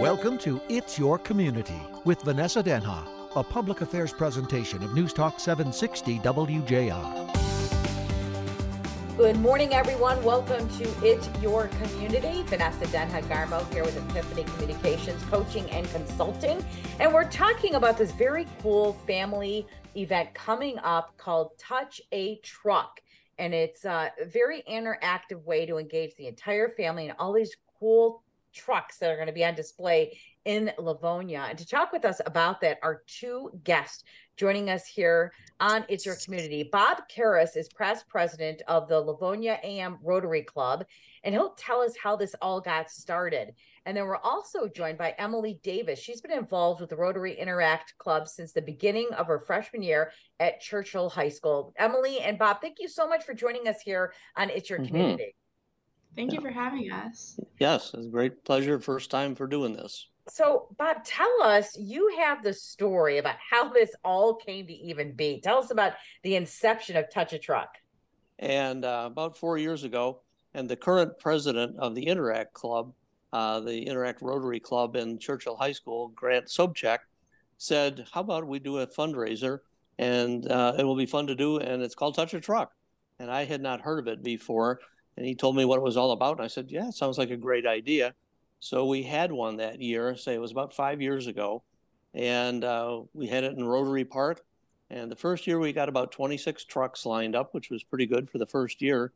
Welcome to It's Your Community with Vanessa Denha, a public affairs presentation of News Talk 760 WJR. Good morning, everyone. Welcome to It's Your Community. Vanessa Denha Garmo here with Epiphany Communications, coaching and consulting. And we're talking about this very cool family event coming up called Touch a Truck. And it's a very interactive way to engage the entire family and all these cool trucks that are going to be on display in Livonia. And to talk with us about that are two guests joining us here on It's Your Community. Bob Carris is past president of the Livonia AM Rotary Club, and he'll tell us how this all got started. And then we're also joined by Emily Davis. She's been involved with the Rotary Interact Club since the beginning of her freshman year at Churchill High School. Emily and Bob, thank you so much for joining us here on It's Your mm-hmm. Community. Thank you for having us. Yes, it's a great pleasure. First time for doing this. So, Bob, tell us you have the story about how this all came to even be. Tell us about the inception of Touch a Truck. And uh, about four years ago, and the current president of the Interact Club, uh, the Interact Rotary Club in Churchill High School, Grant Sobchak, said, How about we do a fundraiser? And uh, it will be fun to do. And it's called Touch a Truck. And I had not heard of it before. And he told me what it was all about. And I said, Yeah, it sounds like a great idea. So we had one that year, say it was about five years ago. And uh, we had it in Rotary Park. And the first year we got about 26 trucks lined up, which was pretty good for the first year.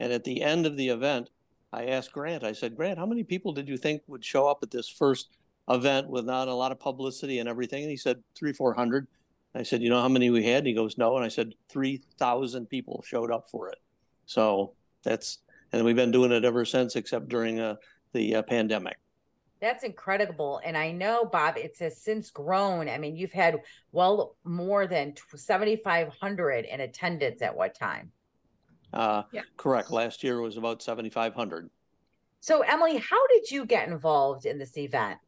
And at the end of the event, I asked Grant, I said, Grant, how many people did you think would show up at this first event with not a lot of publicity and everything? And he said, three, 400. I said, you know how many we had? And he goes, no. And I said, 3,000 people showed up for it. So that's and we've been doing it ever since, except during uh, the uh, pandemic. That's incredible. And I know, Bob, it has since grown. I mean, you've had well more than 7,500 in attendance at what time? Uh, yeah. Correct. Last year was about 7,500. So, Emily, how did you get involved in this event?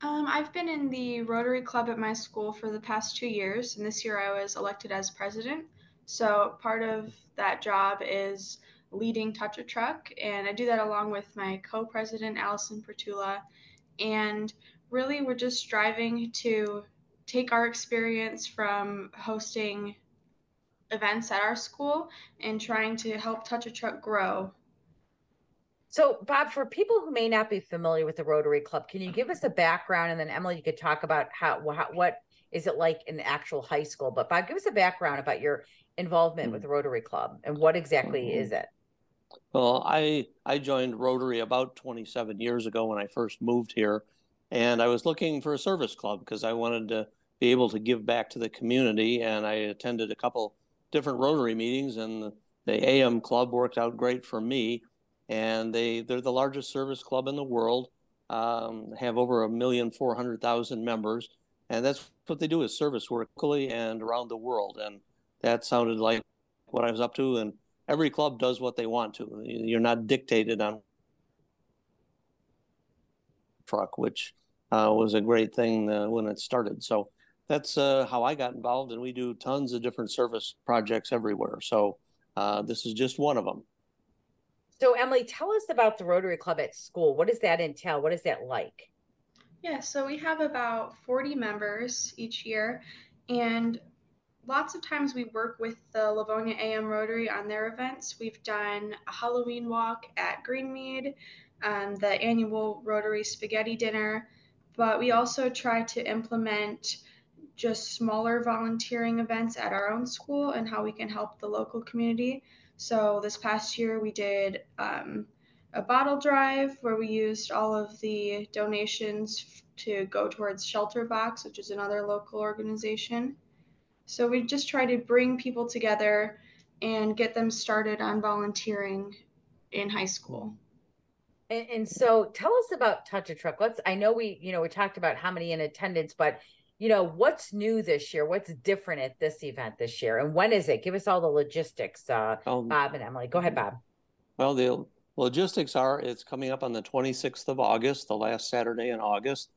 Um, I've been in the Rotary Club at my school for the past two years, and this year I was elected as president. So part of that job is leading Touch a Truck, and I do that along with my co-president Allison Pertula, and really we're just striving to take our experience from hosting events at our school and trying to help Touch a Truck grow. So, Bob, for people who may not be familiar with the Rotary Club, can you give us a background, and then Emily, you could talk about how, how what is it like in actual high school? But Bob, give us a background about your involvement mm-hmm. with the Rotary Club and what exactly mm-hmm. is it? Well, I I joined Rotary about 27 years ago when I first moved here, and I was looking for a service club because I wanted to be able to give back to the community. And I attended a couple different Rotary meetings, and the AM Club worked out great for me. And they they're the largest service club in the world, um, have over a million four hundred thousand members, and that's what they do is service work locally and around the world. And that sounded like what I was up to. And every club does what they want to. You're not dictated on truck, which uh, was a great thing uh, when it started. So that's uh, how I got involved, and we do tons of different service projects everywhere. So uh, this is just one of them. So Emily, tell us about the Rotary Club at school. What does that entail? What is that like? Yeah, so we have about 40 members each year, and lots of times we work with the Livonia AM Rotary on their events. We've done a Halloween walk at Greenmead, um, the annual Rotary Spaghetti Dinner, but we also try to implement just smaller volunteering events at our own school and how we can help the local community. So this past year we did um, a bottle drive where we used all of the donations to go towards Shelter Box, which is another local organization. So we just try to bring people together and get them started on volunteering in high school. And, and, so tell us about Touch a Truck. Let's I know we, you know, we talked about how many in attendance, but you know, what's new this year? What's different at this event this year? And when is it? Give us all the logistics, uh, um, Bob and Emily. Go ahead, Bob. Well, the logistics are it's coming up on the 26th of August, the last Saturday in August.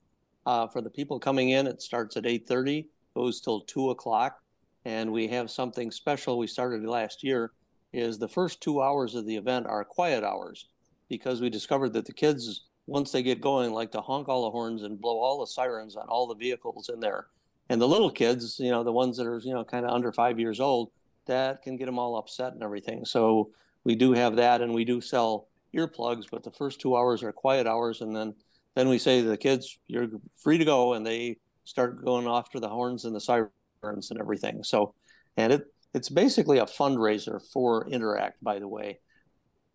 Uh, for the people coming in, it starts at 8:30, goes till two o'clock and we have something special we started last year is the first two hours of the event are quiet hours because we discovered that the kids once they get going, like to honk all the horns and blow all the sirens on all the vehicles in there. And the little kids, you know, the ones that are, you know, kind of under five years old, that can get them all upset and everything. So we do have that, and we do sell earplugs, but the first two hours are quiet hours, and then then we say to the kids, "You're free to go," and they start going off to the horns and the sirens and everything. So, and it it's basically a fundraiser for Interact, by the way.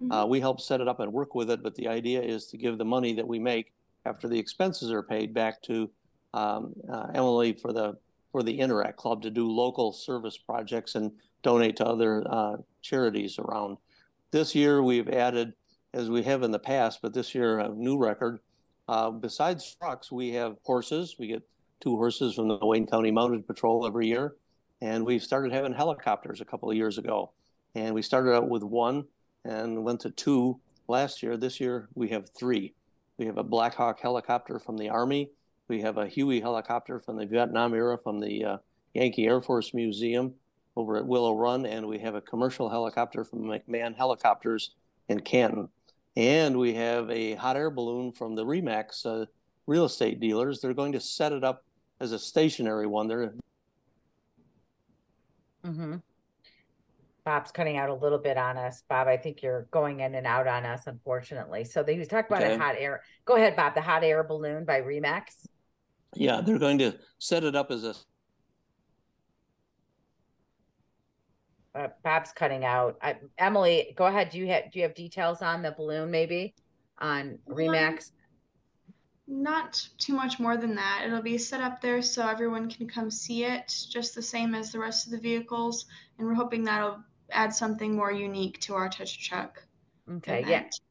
Mm-hmm. Uh, we help set it up and work with it, but the idea is to give the money that we make after the expenses are paid back to um, uh, Emily for the for the Interact Club to do local service projects and donate to other uh, charities around. This year we've added, as we have in the past, but this year a new record. Uh, besides trucks, we have horses. We get two horses from the Wayne County Mounted Patrol every year, and we've started having helicopters a couple of years ago. And we started out with one and went to two last year. This year we have three. We have a Black Hawk helicopter from the Army. We have a Huey helicopter from the Vietnam era from the uh, Yankee Air Force Museum over at Willow Run, and we have a commercial helicopter from McMahon Helicopters in Canton. And we have a hot air balloon from the Remax uh, real estate dealers. They're going to set it up as a stationary one. They're mm-hmm. Bob's cutting out a little bit on us. Bob, I think you're going in and out on us, unfortunately. So they was talking about okay. a hot air. Go ahead, Bob. The hot air balloon by Remax. Yeah, they're going to set it up as a. Uh, Bob's cutting out. I, Emily, go ahead. Do you have do you have details on the balloon, maybe, on Remax? Not too much more than that. It'll be set up there so everyone can come see it, just the same as the rest of the vehicles, and we're hoping that'll add something more unique to our touch truck. Okay, event. yeah.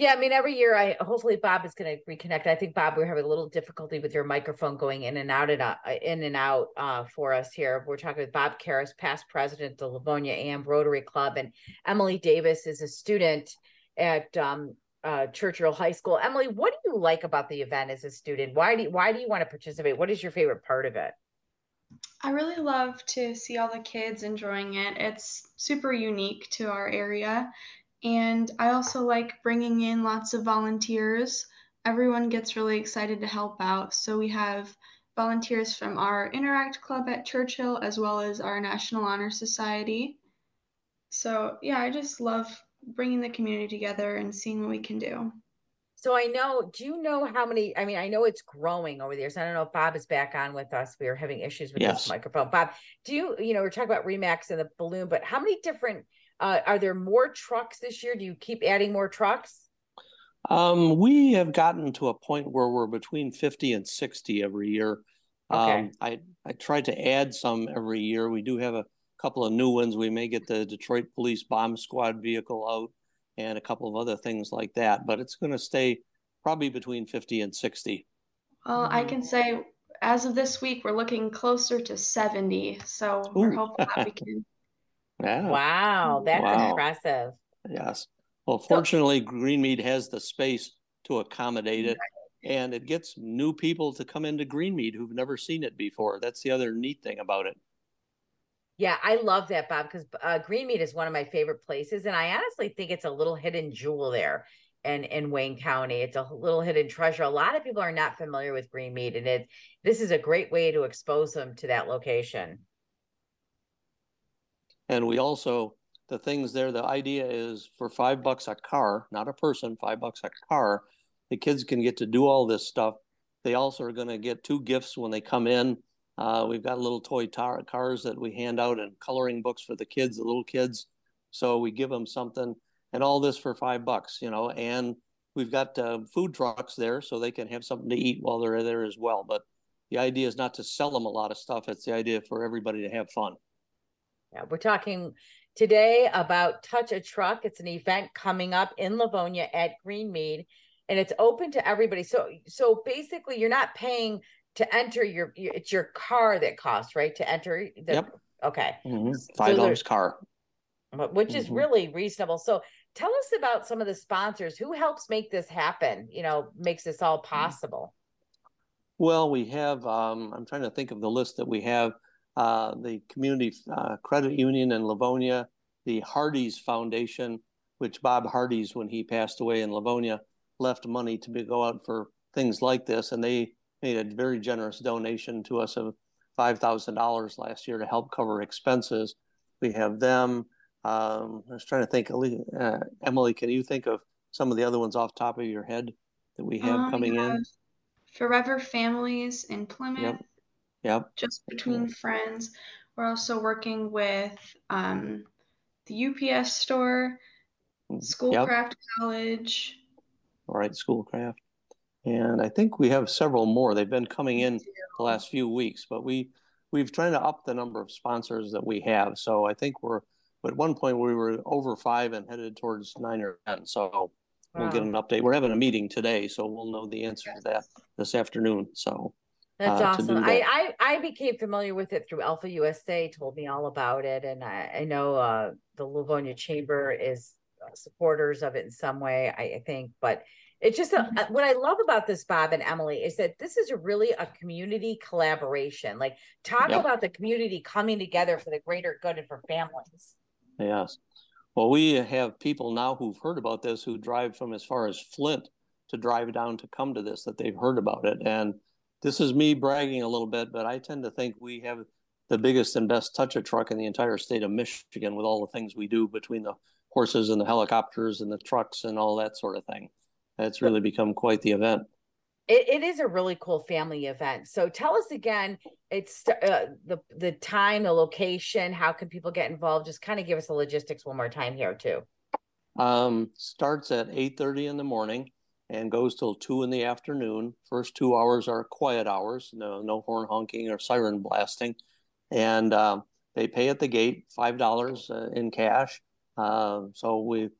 Yeah, I mean, every year, I hopefully Bob is going to reconnect. I think Bob, we're having a little difficulty with your microphone going in and out and uh, in and out uh, for us here. We're talking with Bob Carris, past president of the Livonia AM Rotary Club, and Emily Davis is a student at um, uh, Churchill High School. Emily, what do you like about the event as a student? Why do you, why do you want to participate? What is your favorite part of it? I really love to see all the kids enjoying it. It's super unique to our area and I also like bringing in lots of volunteers. Everyone gets really excited to help out. So we have volunteers from our Interact Club at Churchill as well as our National Honor Society. So, yeah, I just love bringing the community together and seeing what we can do. So I know, do you know how many? I mean, I know it's growing over the years. I don't know if Bob is back on with us. We are having issues with yes. this microphone. Bob, do you, you know, we're talking about Remax and the balloon, but how many different uh, are there more trucks this year? Do you keep adding more trucks? Um, we have gotten to a point where we're between 50 and 60 every year. Okay. Um, I, I try to add some every year. We do have a couple of new ones. We may get the Detroit Police Bomb Squad vehicle out and a couple of other things like that, but it's going to stay probably between 50 and 60. Well, I can say as of this week, we're looking closer to 70. So Ooh. we're hoping that we can yeah. Wow, that's wow. impressive. Yes. Well, fortunately, so, Greenmead has the space to accommodate it, and it gets new people to come into Greenmead who've never seen it before. That's the other neat thing about it. Yeah, I love that, Bob, because uh, Greenmead is one of my favorite places, and I honestly think it's a little hidden jewel there And in Wayne County. It's a little hidden treasure. A lot of people are not familiar with Greenmead, and it this is a great way to expose them to that location. And we also, the things there, the idea is for five bucks a car, not a person, five bucks a car, the kids can get to do all this stuff. They also are going to get two gifts when they come in. Uh, we've got little toy tar- cars that we hand out and coloring books for the kids, the little kids. So we give them something, and all this for five bucks, you know. And we've got uh, food trucks there, so they can have something to eat while they're there as well. But the idea is not to sell them a lot of stuff; it's the idea for everybody to have fun. Yeah, we're talking today about Touch a Truck. It's an event coming up in Livonia at Greenmead, and it's open to everybody. So, so basically, you're not paying to enter your. It's your car that costs, right? To enter. The, yep. Okay. Mm-hmm. Five dollars so car. Which is mm-hmm. really reasonable. So, tell us about some of the sponsors. Who helps make this happen? You know, makes this all mm-hmm. possible. Well, we have. Um, I'm trying to think of the list that we have uh, the Community uh, Credit Union in Livonia, the Hardee's Foundation, which Bob Hardee's, when he passed away in Livonia, left money to be, go out for things like this, and they made a very generous donation to us of five thousand dollars last year to help cover expenses. We have them. Um, I was trying to think. Uh, Emily, can you think of some of the other ones off top of your head that we have um, coming in? Forever Families in Plymouth. Yep. Yep. Just between friends. We're also working with um, the UPS store, mm, Schoolcraft yep. College. All right, Schoolcraft. And I think we have several more. They've been coming in the last few weeks, but we we've tried to up the number of sponsors that we have. So I think we're at one point we were over five and headed towards nine or ten. So we'll wow. get an update. We're having a meeting today, so we'll know the answer yes. to that this afternoon. So that's uh, awesome. I, I I became familiar with it through Alpha USA. Told me all about it, and I, I know uh, the Livonia Chamber is uh, supporters of it in some way. I, I think, but it's just a, mm-hmm. what I love about this, Bob and Emily, is that this is a really a community collaboration. Like, talk yep. about the community coming together for the greater good and for families. Yes. Well, we have people now who've heard about this who drive from as far as Flint to drive down to come to this that they've heard about it and this is me bragging a little bit, but I tend to think we have the biggest and best touch a truck in the entire state of Michigan with all the things we do between the horses and the helicopters and the trucks and all that sort of thing. It's really become quite the event. It, it is a really cool family event. So tell us again, it's uh, the the time, the location. How can people get involved? Just kind of give us the logistics one more time here too. Um, starts at eight thirty in the morning and goes till two in the afternoon. First two hours are quiet hours, no no horn honking or siren blasting, and um, they pay at the gate five dollars uh, in cash. Uh, so we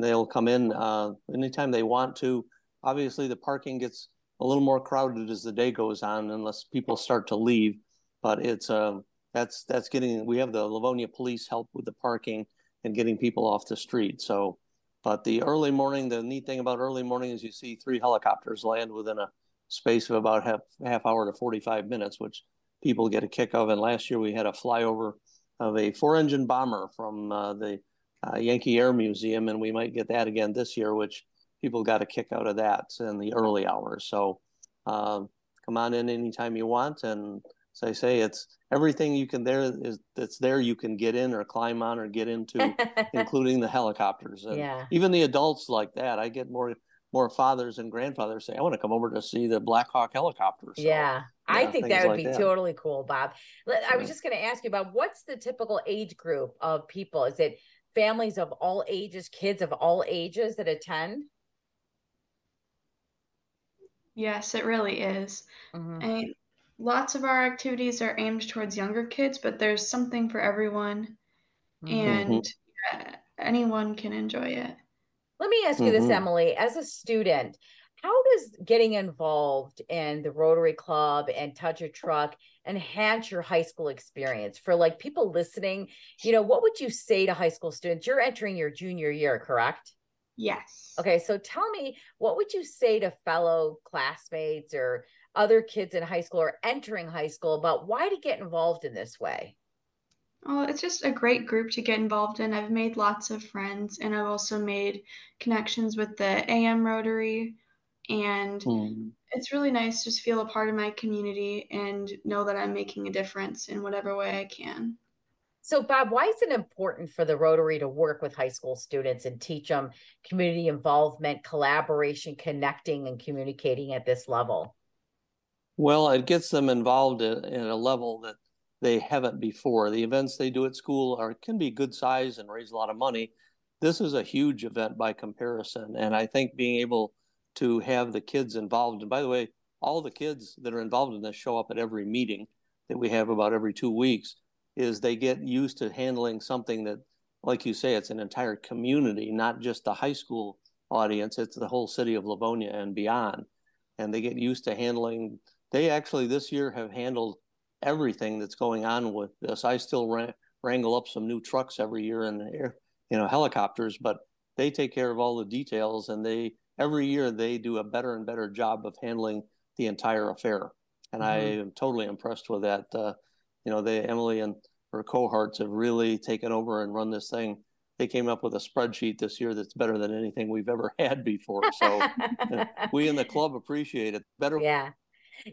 they'll come in uh, anytime they want to. Obviously, the parking gets a little more crowded as the day goes on, unless people start to leave. But it's um, that's that's getting. We have the Livonia Police help with the parking and getting people off the street. So but the early morning, the neat thing about early morning is you see three helicopters land within a space of about half half hour to 45 minutes, which people get a kick of. And last year we had a flyover of a four-engine bomber from uh, the uh, Yankee Air Museum, and we might get that again this year, which people got a kick out of that in the early hours. So uh, come on in anytime you want, and as I say, it's everything you can there is that's there you can get in or climb on or get into, including the helicopters. And yeah. even the adults like that. I get more more fathers and grandfathers say, I want to come over to see the Black Hawk helicopters. So, yeah. yeah. I think that would like be that. totally cool, Bob. I was just going to ask you about what's the typical age group of people? Is it families of all ages, kids of all ages that attend? Yes, it really is. Mm-hmm. I lots of our activities are aimed towards younger kids, but there's something for everyone, mm-hmm. and yeah, anyone can enjoy it. Let me ask you mm-hmm. this, Emily. As a student, how does getting involved in the Rotary Club and Touch a Truck enhance your high school experience? For like people listening, you know, what would you say to high school students? You're entering your junior year, correct? Yes. Okay, so tell me, what would you say to fellow classmates or other kids in high school or entering high school about why to get involved in this way? Oh, it's just a great group to get involved in. I've made lots of friends and I've also made connections with the AM Rotary and mm. it's really nice to just feel a part of my community and know that I'm making a difference in whatever way I can. So, Bob, why is it important for the Rotary to work with high school students and teach them community involvement, collaboration, connecting, and communicating at this level? Well, it gets them involved at, at a level that they haven't before. The events they do at school are can be good size and raise a lot of money. This is a huge event by comparison, and I think being able to have the kids involved. And by the way, all the kids that are involved in this show up at every meeting that we have about every two weeks. Is they get used to handling something that, like you say, it's an entire community, not just the high school audience. It's the whole city of Livonia and beyond, and they get used to handling they actually this year have handled everything that's going on with this. I still wrangle up some new trucks every year and air, you know, helicopters, but they take care of all the details and they every year they do a better and better job of handling the entire affair. And mm-hmm. I am totally impressed with that. Uh, you know, they Emily and her cohorts have really taken over and run this thing they came up with a spreadsheet this year that's better than anything we've ever had before. So we in the club appreciate it. Better. Yeah.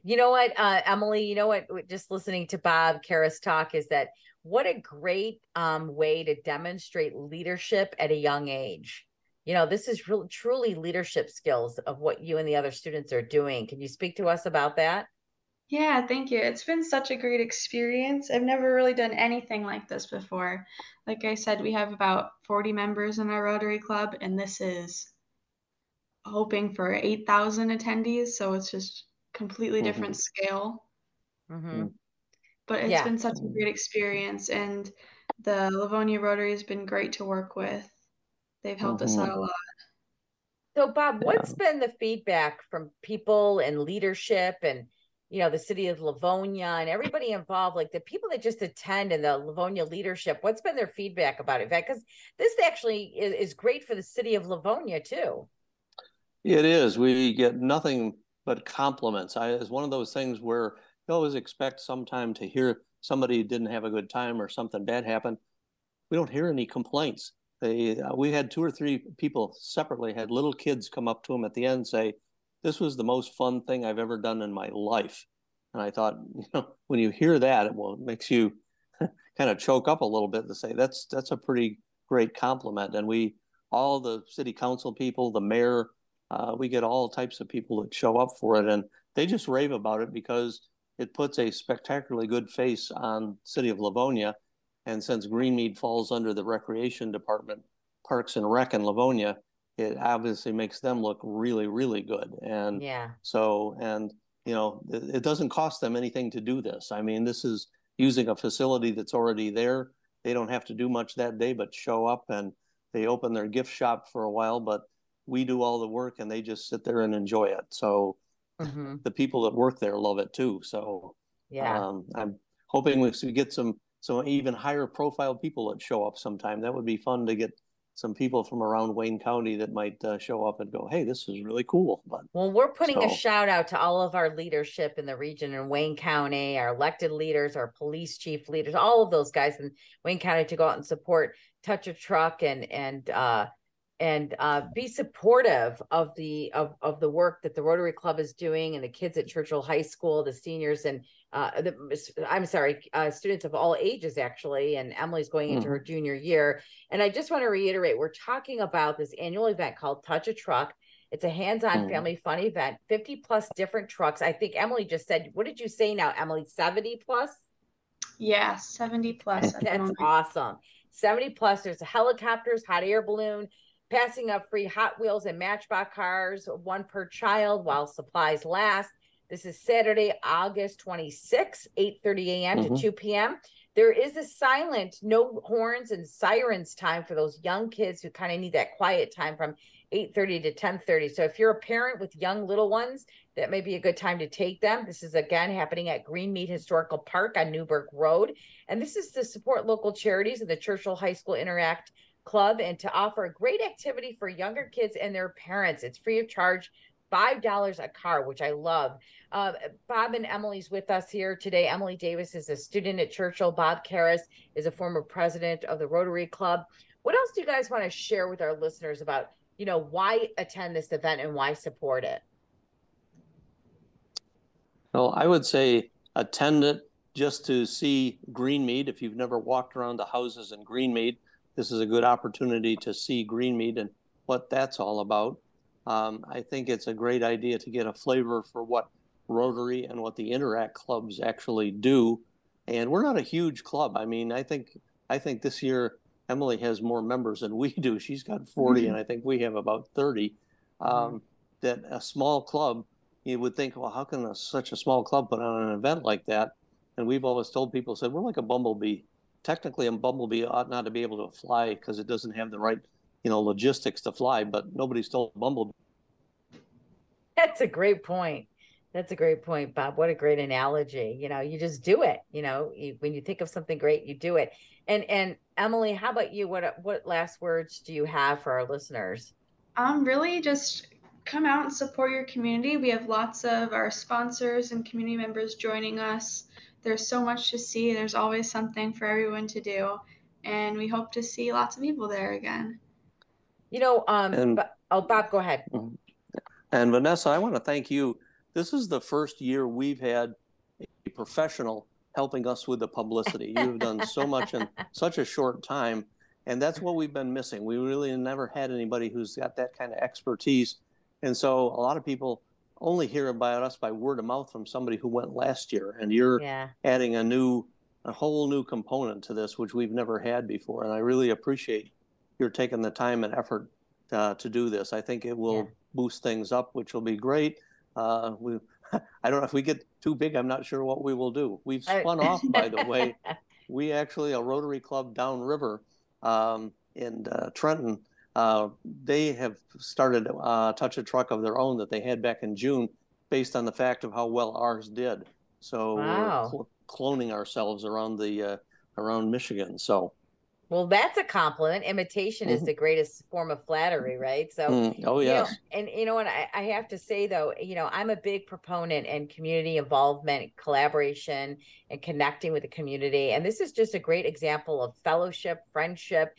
You know what, uh, Emily, you know what, just listening to Bob Carris talk is that what a great um, way to demonstrate leadership at a young age. You know, this is really truly leadership skills of what you and the other students are doing. Can you speak to us about that? Yeah, thank you. It's been such a great experience. I've never really done anything like this before. Like I said, we have about 40 members in our Rotary Club, and this is hoping for 8,000 attendees. So it's just completely different mm-hmm. scale. Mm-hmm. But it's yeah. been such a great experience, and the Livonia Rotary has been great to work with. They've helped mm-hmm. us out a lot. So, Bob, yeah. what's been the feedback from people and leadership and you know, the city of Livonia and everybody involved, like the people that just attend and the Livonia leadership, what's been their feedback about it? Because this actually is, is great for the city of Livonia too. It is. We get nothing but compliments. I, it's one of those things where you always expect sometime to hear somebody didn't have a good time or something bad happened. We don't hear any complaints. They, uh, we had two or three people separately had little kids come up to them at the end and say, this was the most fun thing I've ever done in my life. And I thought, you know, when you hear that, it, well, it makes you kind of choke up a little bit to say that's that's a pretty great compliment. And we, all the city council people, the mayor, uh, we get all types of people that show up for it, and they just rave about it because it puts a spectacularly good face on city of Livonia. And since Greenmead falls under the recreation department, Parks and Rec in Livonia, it obviously makes them look really, really good. And yeah. So, and you know, it, it doesn't cost them anything to do this. I mean, this is using a facility that's already there. They don't have to do much that day, but show up and they open their gift shop for a while, but we do all the work and they just sit there and enjoy it. So mm-hmm. the people that work there love it too. So yeah, um, I'm hoping we get some some even higher profile people that show up sometime. That would be fun to get some people from around Wayne County that might uh, show up and go, "Hey, this is really cool." But well, we're putting so. a shout out to all of our leadership in the region in Wayne County, our elected leaders, our police chief leaders, all of those guys in Wayne County to go out and support Touch a Truck and and uh, and uh, be supportive of the of, of the work that the Rotary Club is doing and the kids at Churchill High School, the seniors and uh, the, I'm sorry, uh, students of all ages actually. And Emily's going into mm. her junior year. And I just want to reiterate, we're talking about this annual event called Touch a Truck. It's a hands-on mm. family fun event, 50 plus different trucks. I think Emily just said, what did you say now, Emily? 70 plus? Yeah, 70 plus. That's awesome. 70 plus. There's helicopters, hot air balloon, passing up free Hot Wheels and Matchbox cars, one per child while supplies last. This is Saturday, August 26, 8 30 a.m. Mm-hmm. to 2 p.m. There is a silent, no horns and sirens time for those young kids who kind of need that quiet time from 8:30 to 10:30. So if you're a parent with young little ones, that may be a good time to take them. This is again happening at Greenmead Historical Park on Newburgh Road, and this is to support local charities and the Churchill High School Interact Club and to offer a great activity for younger kids and their parents. It's free of charge. $5 a car, which I love. Uh, Bob and Emily's with us here today. Emily Davis is a student at Churchill. Bob Carris is a former president of the Rotary Club. What else do you guys want to share with our listeners about, you know, why attend this event and why support it? Well, I would say attend it just to see Greenmead. If you've never walked around the houses in Greenmead, this is a good opportunity to see green Greenmead and what that's all about. Um, I think it's a great idea to get a flavor for what Rotary and what the Interact clubs actually do. And we're not a huge club. I mean, I think I think this year Emily has more members than we do. She's got 40, mm-hmm. and I think we have about 30. Um, mm-hmm. That a small club, you would think, well, how can a, such a small club put on an event like that? And we've always told people, said we're like a bumblebee technically a bumblebee ought not to be able to fly because it doesn't have the right you know logistics to fly but nobody's told bumblebee. That's a great point. That's a great point bob. What a great analogy. You know you just do it you know you, when you think of something great you do it. And and emily how about you? What what last words do you have for our listeners? Um really just come out and support your community. We have lots of our sponsors and community members joining us there's so much to see. There's always something for everyone to do. and we hope to see lots of people there again. You know, um, And- oh, Bob, go ahead. And Vanessa, I want to thank you. This is the first year we've had a professional helping us with the publicity. You've done so much in such a short time, and that's what we've been missing. We really never had anybody who's got that kind of expertise. And so a lot of people only hear about us by word of mouth from somebody who went last year, and you're Yeah. adding a new a whole new component to this which we've never had before and i really appreciate your taking the time and effort uh, to do this i think it will Yeah. boost things up which will be great uh, we i don't know if we get too big i'm not sure what we will do we've spun off by the way we actually a rotary club downriver um, in uh, trenton uh, they have started uh, touch a truck of their own that they had back in june based on the fact of how well ours did so Wow. we're cl- cloning ourselves around the uh, around Michigan. So Well, that's a compliment. Imitation is Mhm. the greatest form of flattery, right? So, mm, oh you know, yes, and you know what? I, I have to say though, you know, I'm a big proponent in community involvement, collaboration, and connecting with the community. And this is just a great example of fellowship, friendship,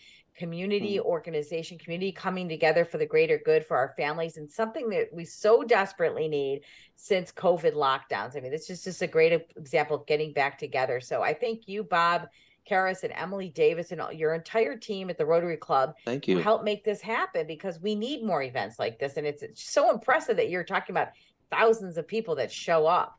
community organization, community coming together for the greater good for our families, and something that we so desperately need since COVID lockdowns. I mean, this is just a great example of getting back together. So I thank you, Bob. Carris and Emily Davis and all- your entire team at the Rotary Club thank you. help make this happen because we need more events like this. And it's, it's so impressive that you're talking about thousands of people that show up.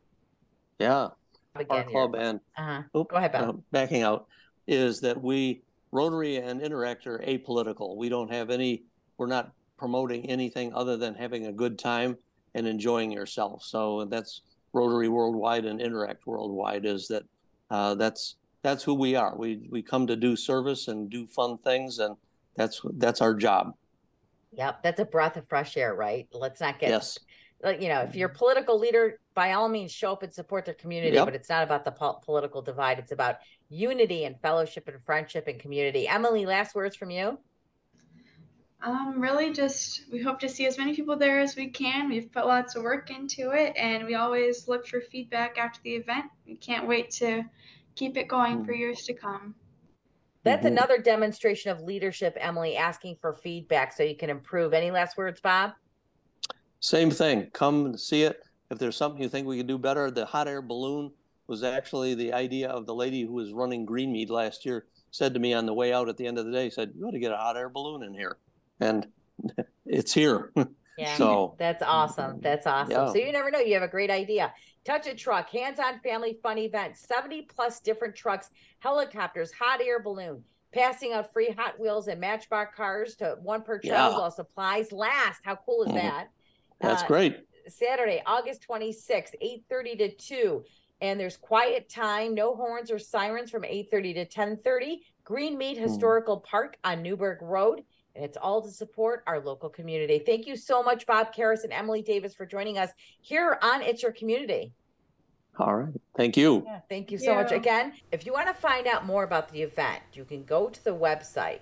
Yeah, our Again, club and uh oop, Go ahead, Bob. uh, backing out is that we Rotary and Interact are apolitical. We don't have any. We're not promoting anything other than having a good time and enjoying yourself. So that's Rotary Worldwide and Interact Worldwide. Is that uh, that's that's who we are. We we come to do service and do fun things, and that's that's our job. Yep, that's a breath of fresh air, right? Let's not get Yes. Like you know, if you're a political leader, by all means, show up and support their community. Yep. But it's not about the po- political divide; it's about unity and fellowship and friendship and community. Emily, last words from you. Um, really, just we hope to see as many people there as we can. We've put lots of work into it, and we always look for feedback after the event. We can't wait to keep it going for years to come. That's Mhm. another demonstration of leadership, Emily, asking for feedback so you can improve. Any last words, Bob? Same thing. Come and see it. If there's something you think we could do better, the hot air balloon was actually the idea of the lady who was running Greenmead last year. Said to me on the way out at the end of the day, said, "You ought to get a hot air balloon in here," and it's here. Yeah. So- that's awesome. That's awesome. Yeah. So you never know. You have a great idea. Touch a truck, hands on family fun event, 70 plus different trucks, helicopters, hot air balloon, passing out free Hot Wheels and Matchbox cars to one per Yeah. child while supplies last. How cool is Mhm. that? That's Uh, great. Saturday, August 26th, 8:30 to 2. And there's quiet time, no horns or sirens from 8:30 to 10:30. Greenmead Historical Park on Newburgh Road. And it's all to support our local community. Thank you so much, Bob Carris and Emily Davis, for joining us here on It's Your Community. All right. Thank you. Yeah, thank you so much. Again, if you want to find out more about the event, you can go to the website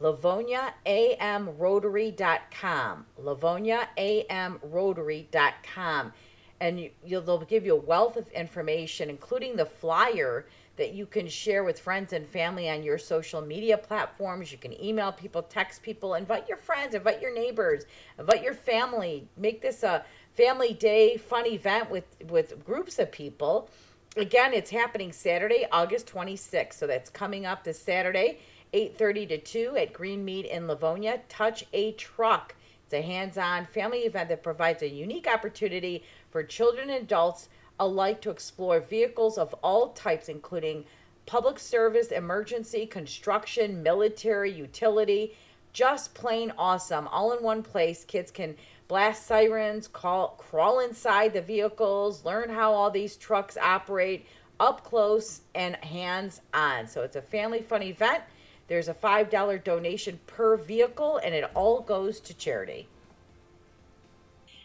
livoniaamrotary.com. livoniaamrotary.com. And you, you'll, they'll give you a wealth of information, including the flyer that you can share with friends and family on your social media platforms. You can email people, text people, invite your friends, invite your neighbors, invite your family. Make this a family day fun event with with groups of people. Again, it's happening Saturday, August 26th. So that's coming up this Saturday, 8:30 to 2 at Greenmead in Livonia. Touch a truck. It's a hands-on family event that provides a unique opportunity for children and adults alike to explore vehicles of all types, including public service, emergency, construction, military, utility. Just plain awesome. All in one place. Kids can blast sirens, call, crawl inside the vehicles, learn how all these trucks operate up close and hands on. So it's a family fun event. There's a $5 donation per vehicle, and it all goes to charity.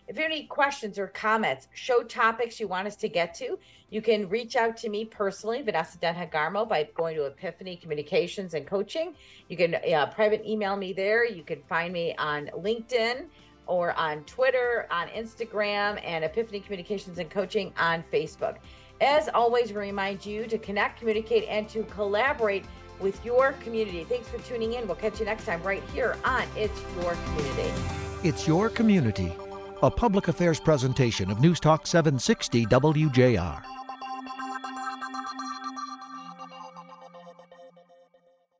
If you have any questions or comments, show topics you want us to get to, you can reach out to me personally, Vanessa Denha Garmo, by going to Epiphany Communications and Coaching. You can uh, private email me there. You can find me on LinkedIn or on Twitter, on Instagram, and Epiphany Communications and Coaching on Facebook. As always, we remind you to connect, communicate, and to collaborate with your community. Thanks for tuning in. We'll catch you next time right here on It's Your Community. It's Your Community, a public affairs presentation of News Talk 760 WJR.